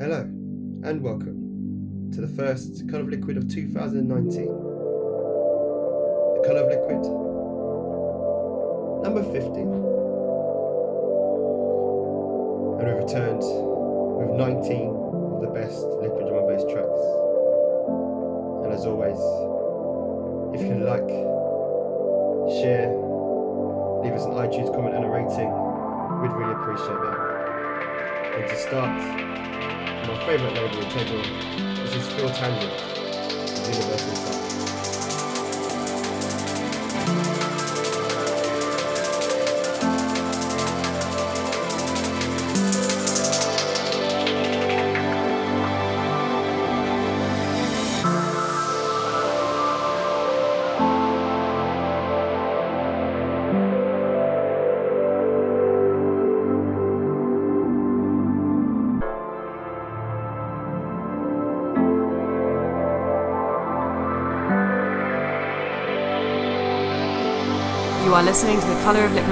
Hello, and welcome to the first Colour of Liquid of 2019. The Colour of Liquid, number 15. And we've returned with 19 of the best liquid drum and bass tracks. And as always, if you like, share, leave us an iTunes comment and a rating, we'd really appreciate that. And to start, my favourite label integral, this is Phil Tangent Universal Sound. Colour of Liquid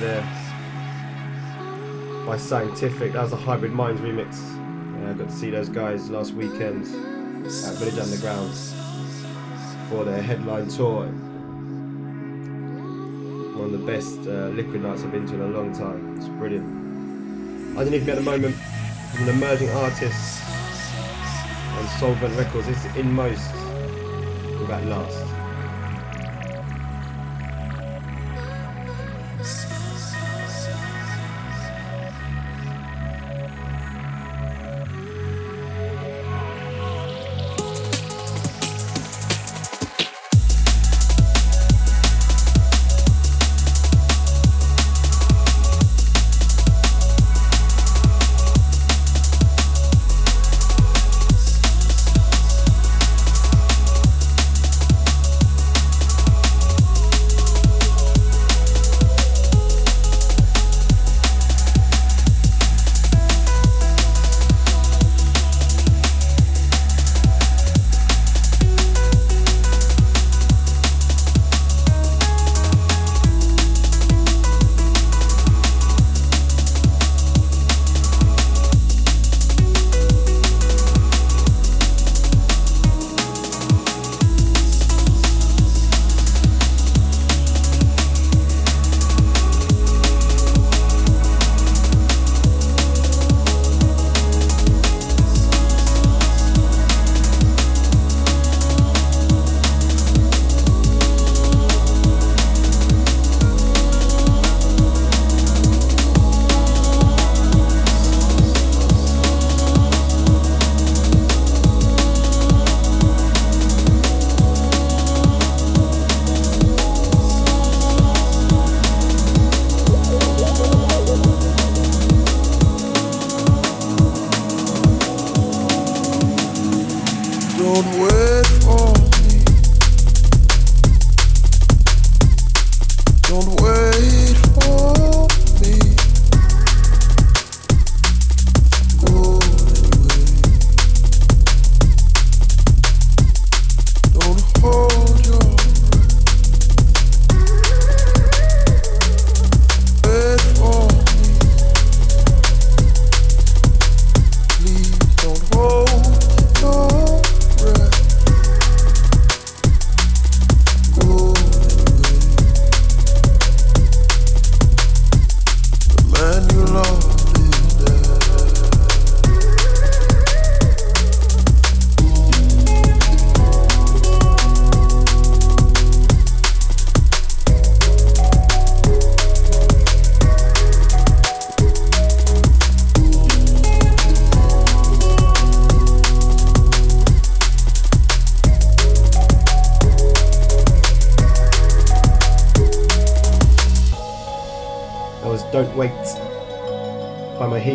There by Scientific. That was a Hybrid Minds remix. Yeah, I got to see those guys last weekend at Village Underground for their headline tour. One of the best uh, liquid nights I've been to in a long time. It's brilliant. Underneath me at the moment, an emerging artist on Soulvent Records. It's Inmost with At Last.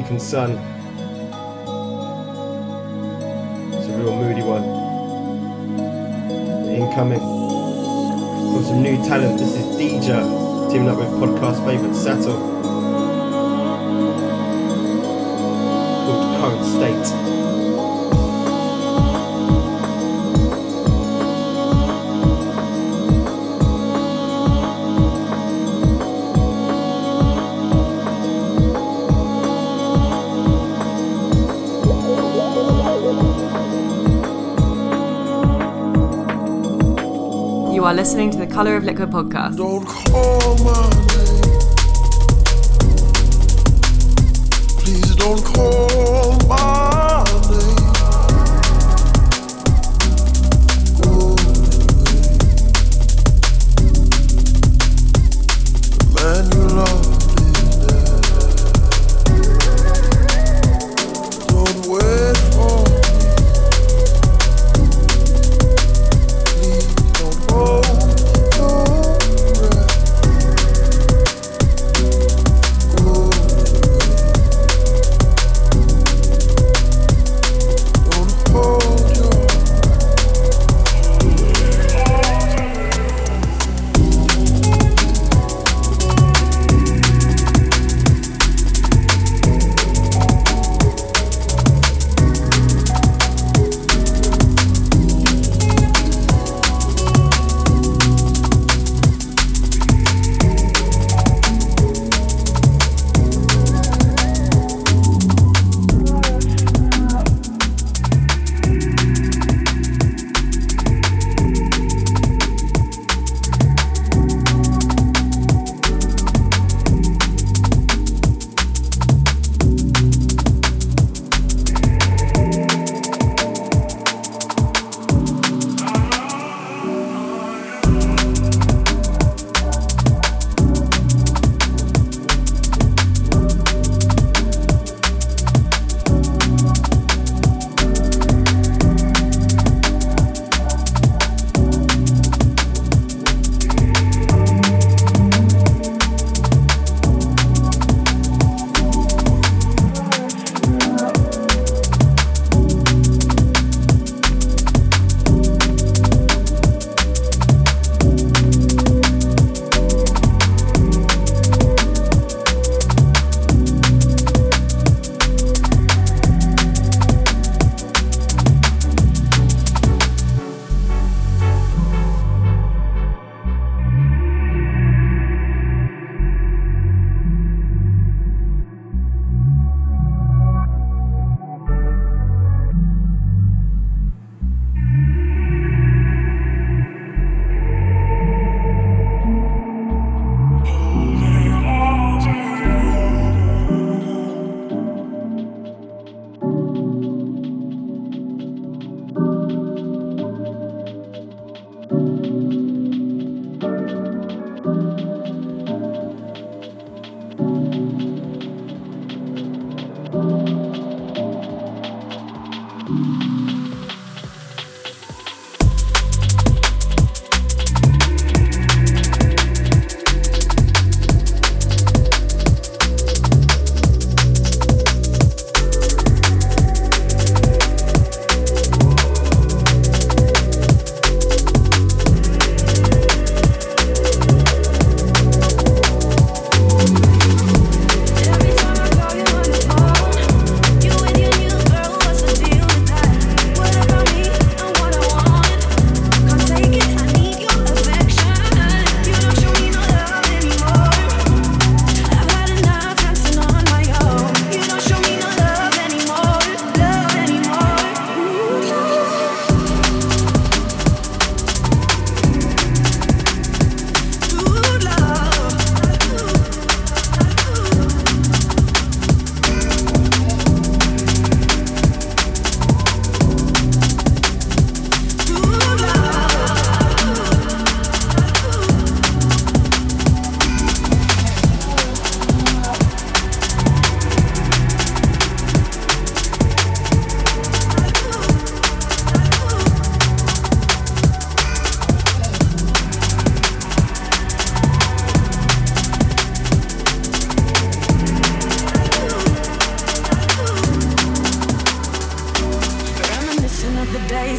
Sun. It's a real moody one. Incoming. Got some new talent. This is Deja teaming up with podcast favourite Sato. Called Current State. Listening to the Colour of Liquid podcast.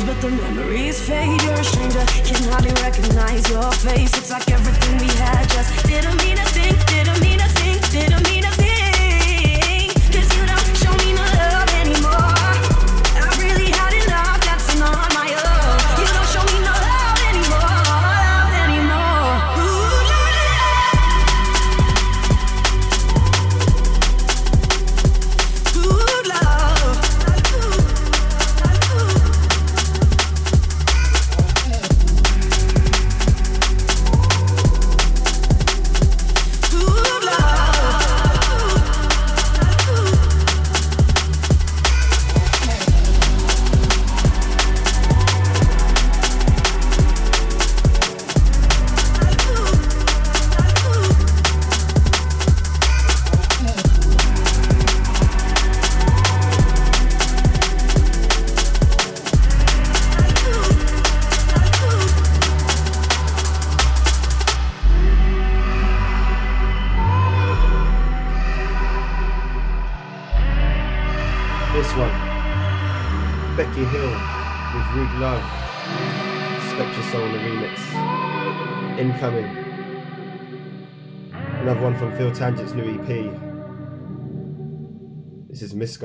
But the memories fade. You're a stranger, can hardly recognize your face. It's like everything we had just didn't mean a thing, didn't mean a thing, didn't mean from Phil Tangent's new EP. This is Miss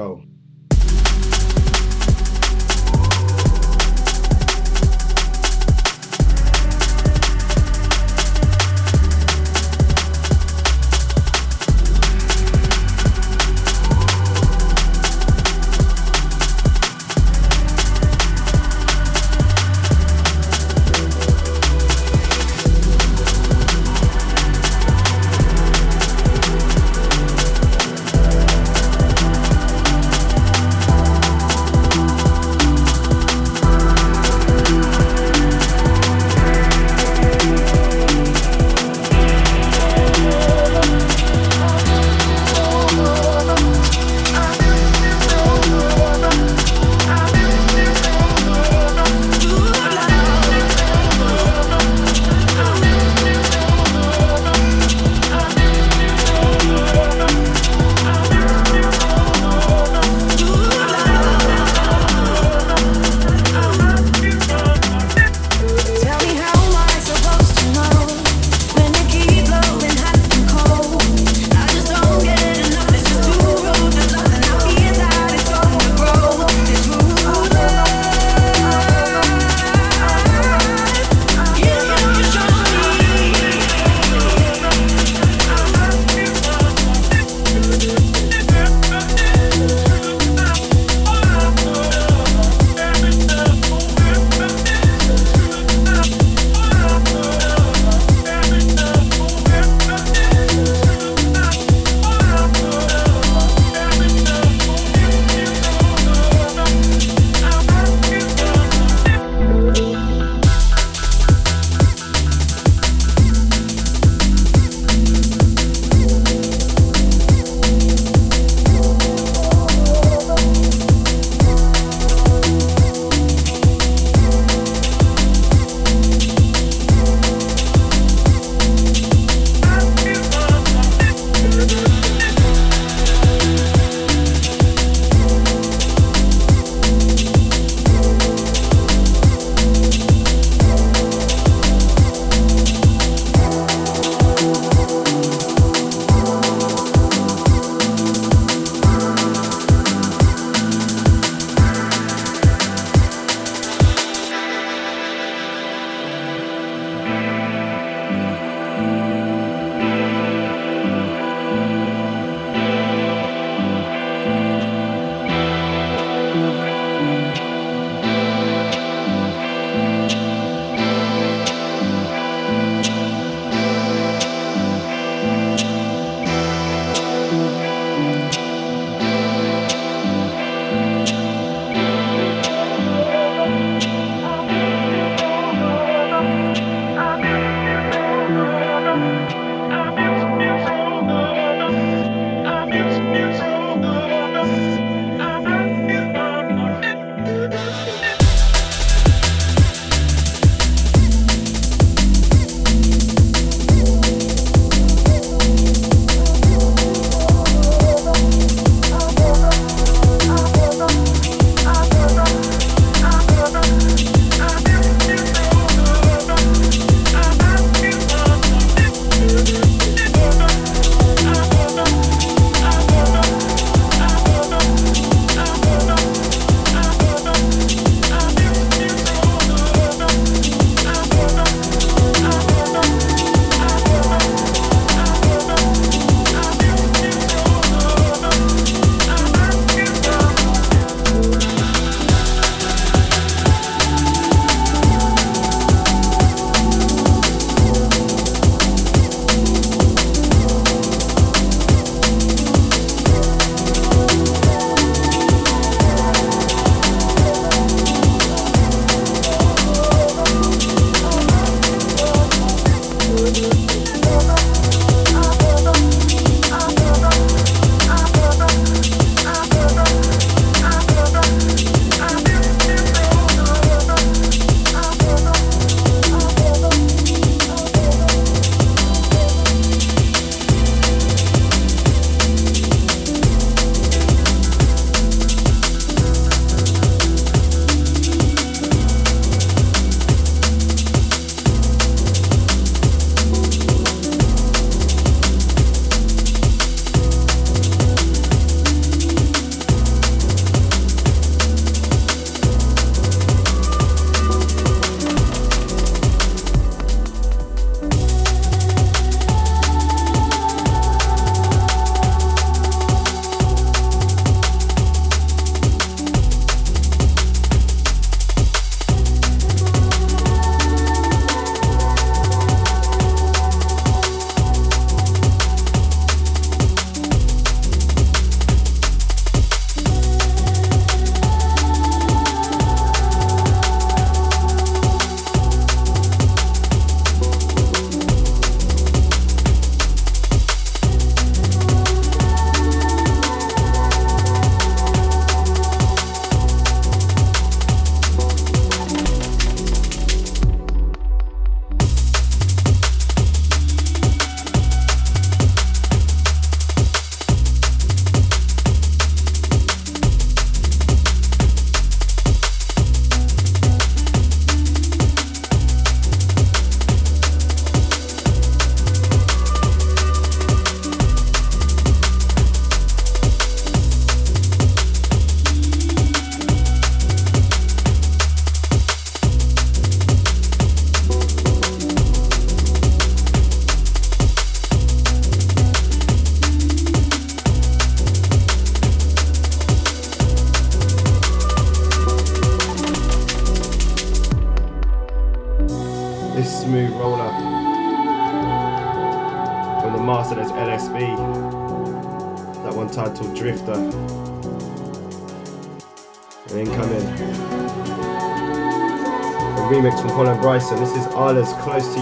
Is Close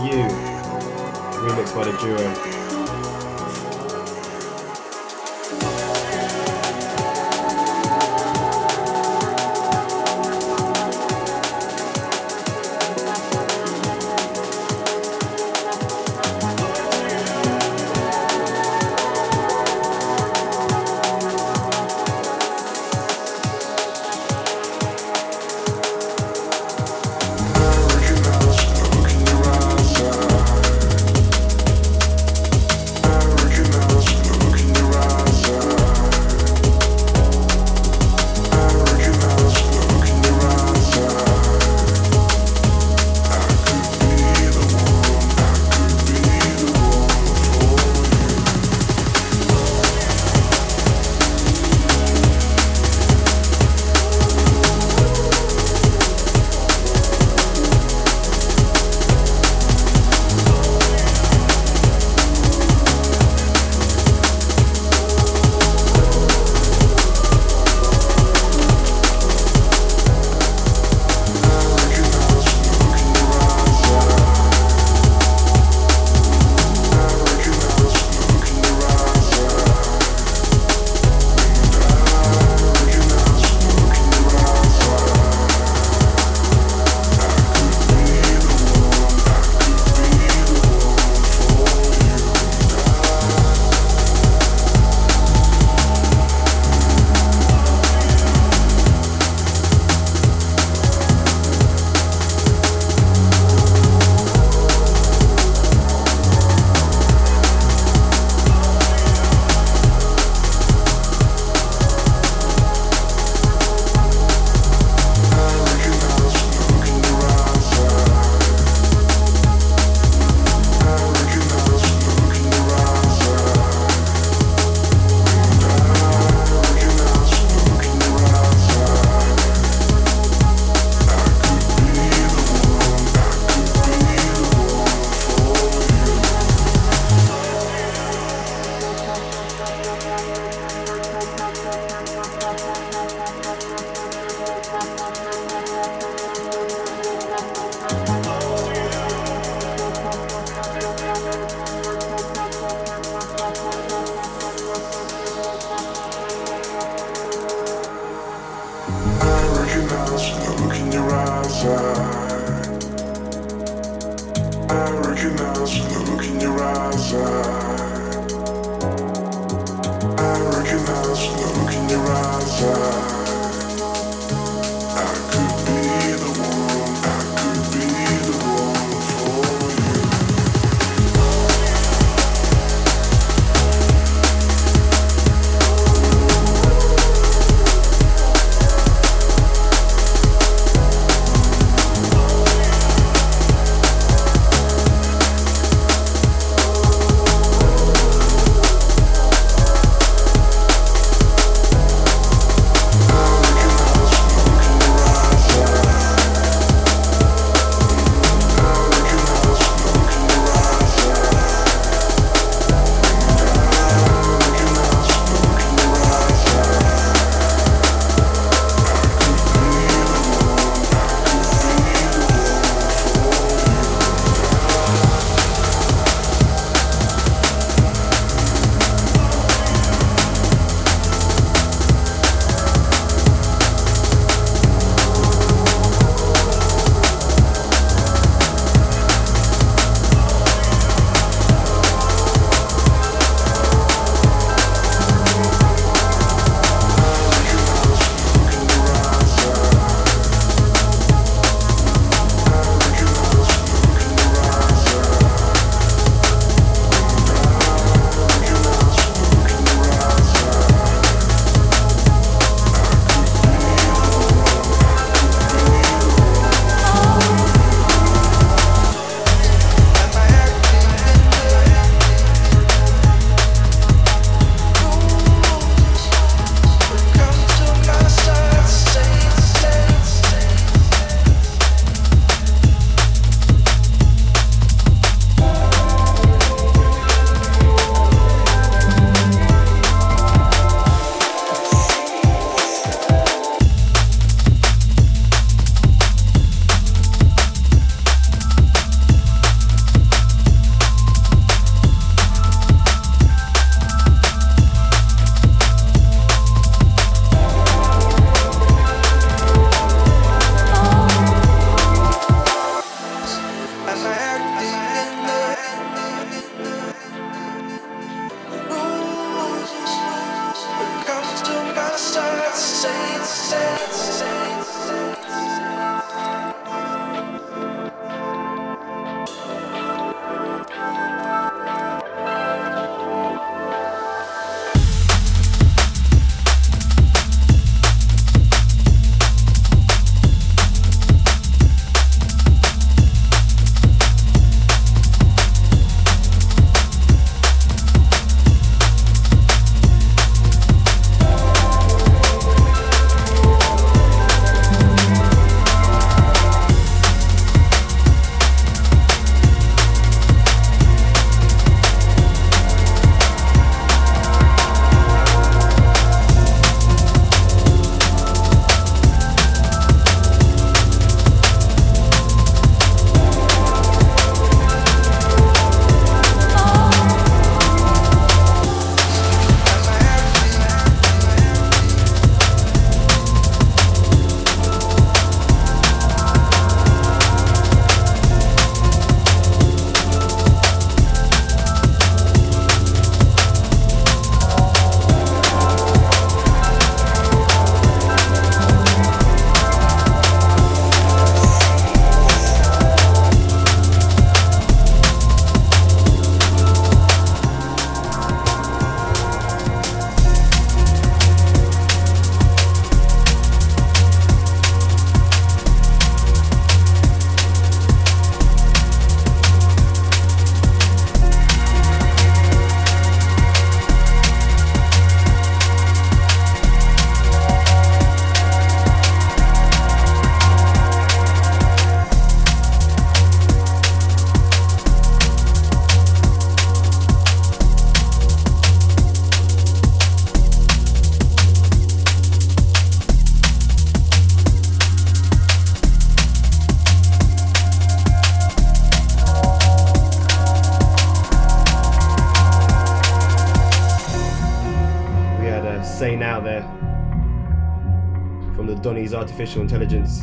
from the Donny's Artificial Intelligence.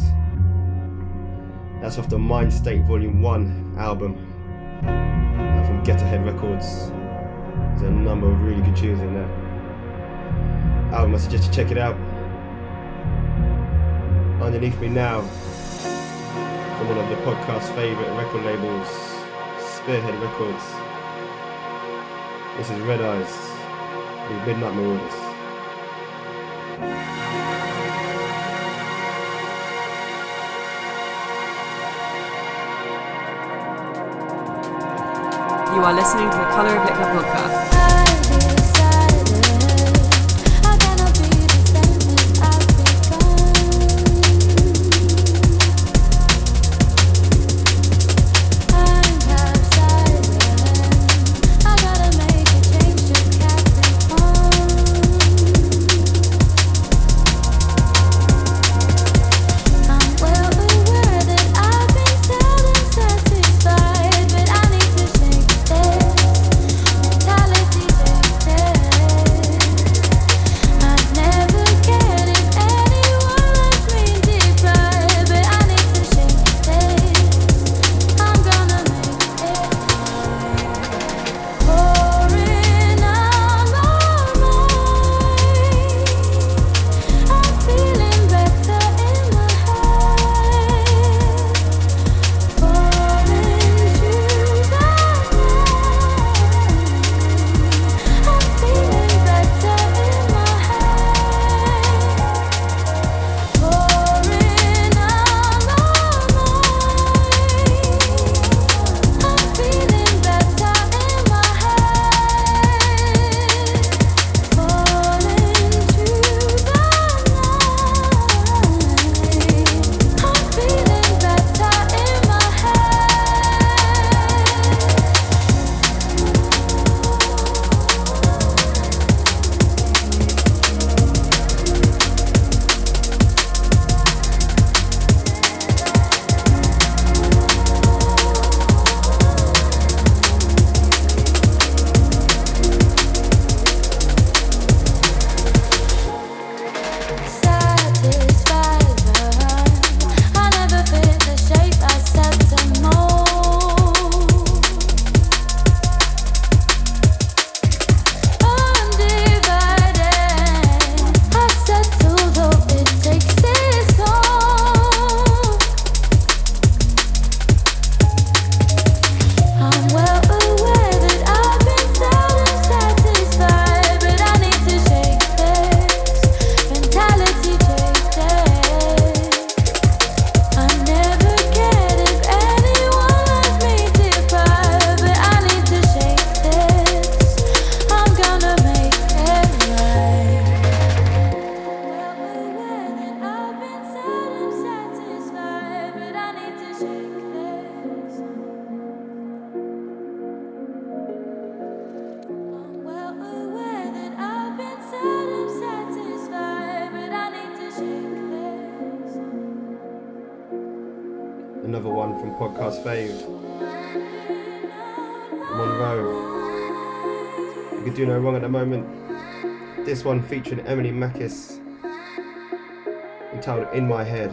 That's off the Mind State Volume 1 album. from Get Ahead Records. There's a number of really good tunes in there. Album, I suggest you check it out. Underneath me now, from one of the podcast's favourite record labels, Spearhead Records. This is Red Eyes with Midnight Marauders. Are listening to the Colour of Liquor podcast. From Podcast Fave. Monrroe. You could do no wrong at the moment. This one featuring Emily Makis. Entitled In My Head.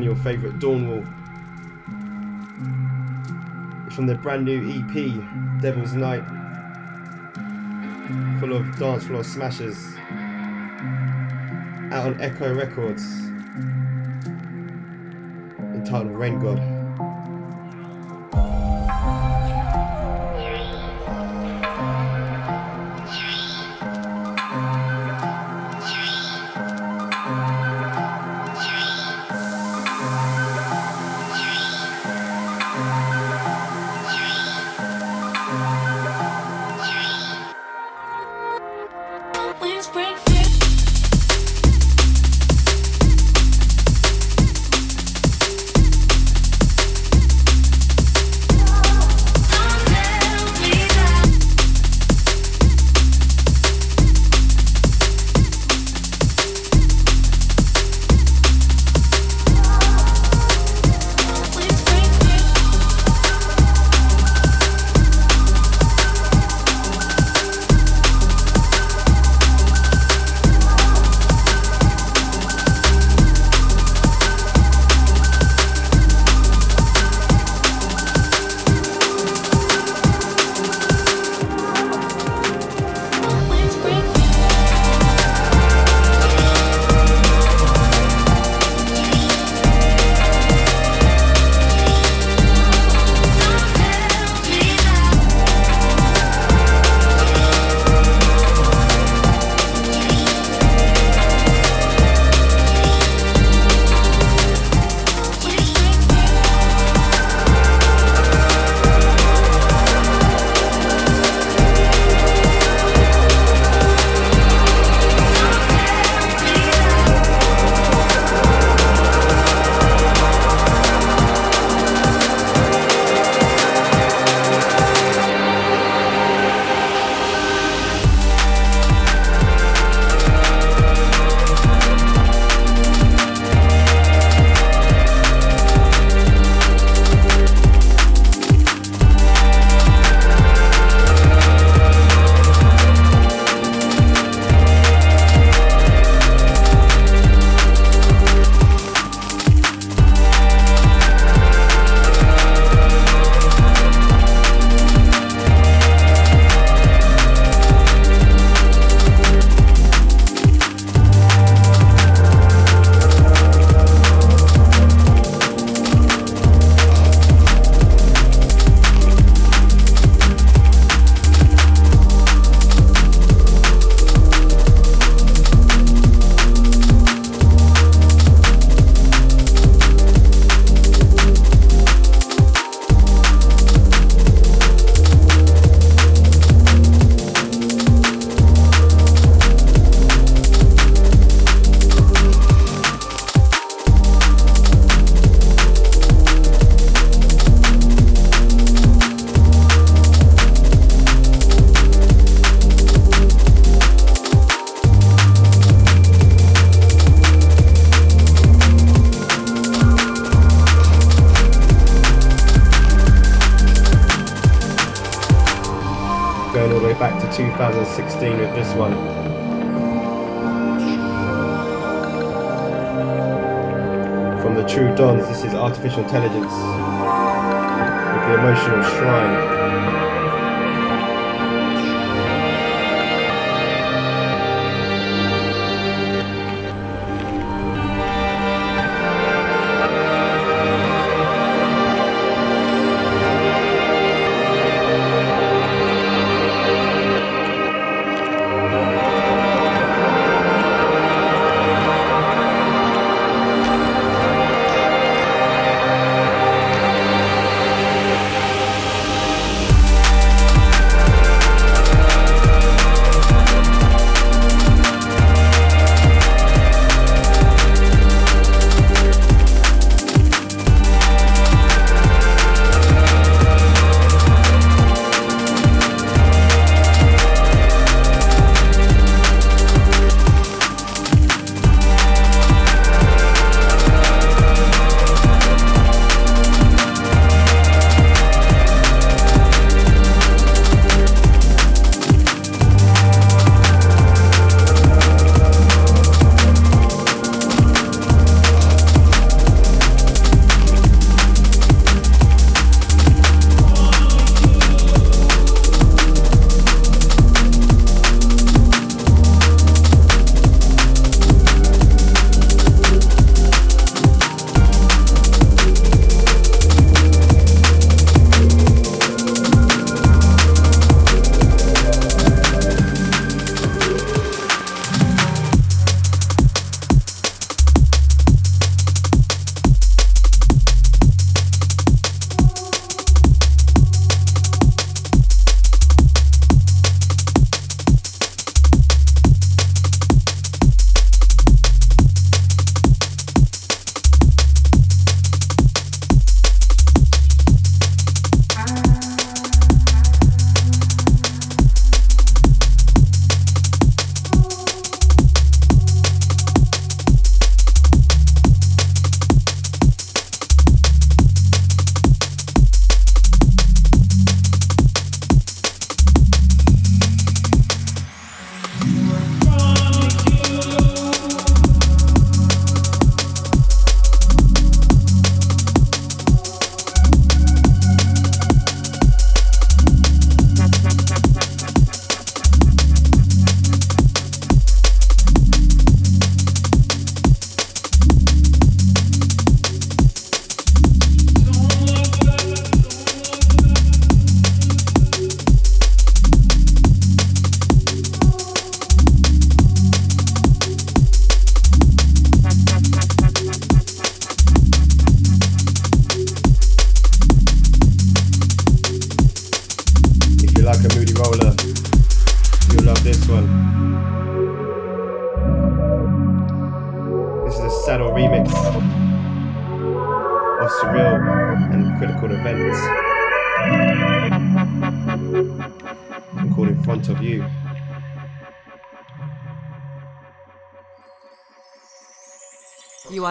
From perennial favourite Dawnwall. From their brand new EP, Devil's Night. Full of dance floor smashers. Out on Echo Records. Entitled Rain God. Artificial Intelligence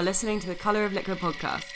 listening to the Color of Liquor podcast.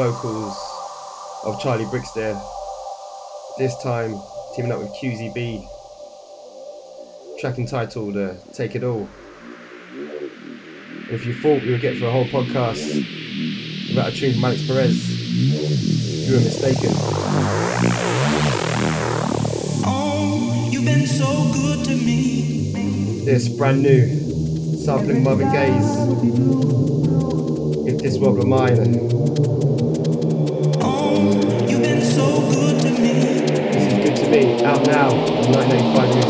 Vocals of Charli Brix there. This time teaming up with QZB. Track entitled uh, Take It All. And if you thought we would get through a whole podcast without a tune from Alix Perez, you were mistaken. Oh, you've been so good to me. This brand new sampling Marvin Gaye's If This World Were Mine. Out now, on 1985 music.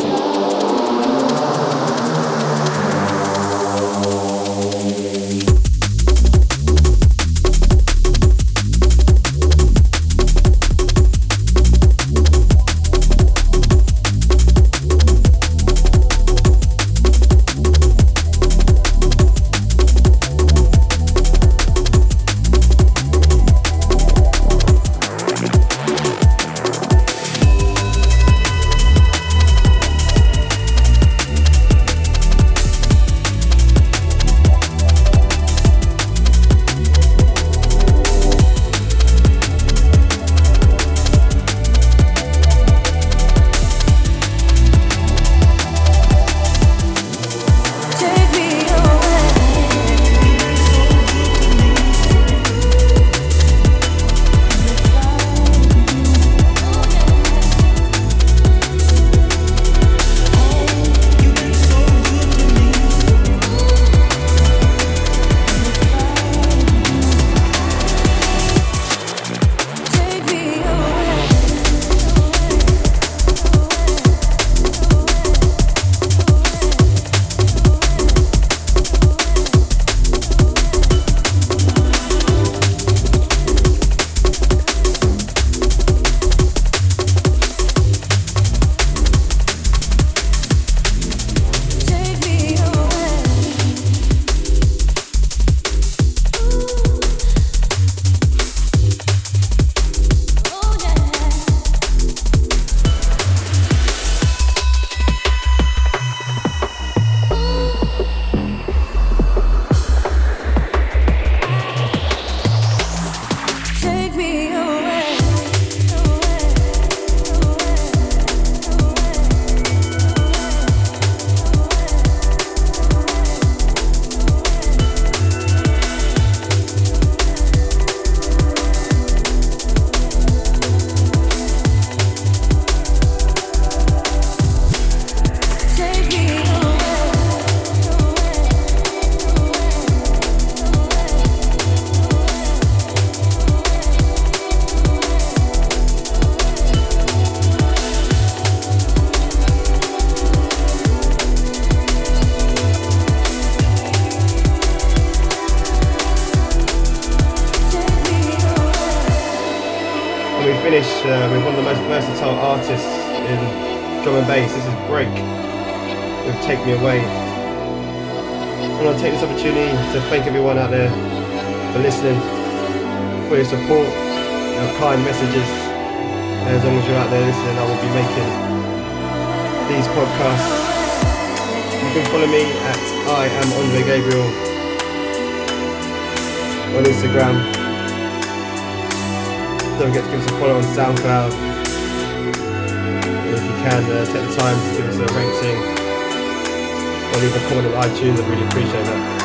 Follow on SoundCloud. And if you can, uh, take the time to give us a rating or leave a comment on iTunes. I'd really appreciate that.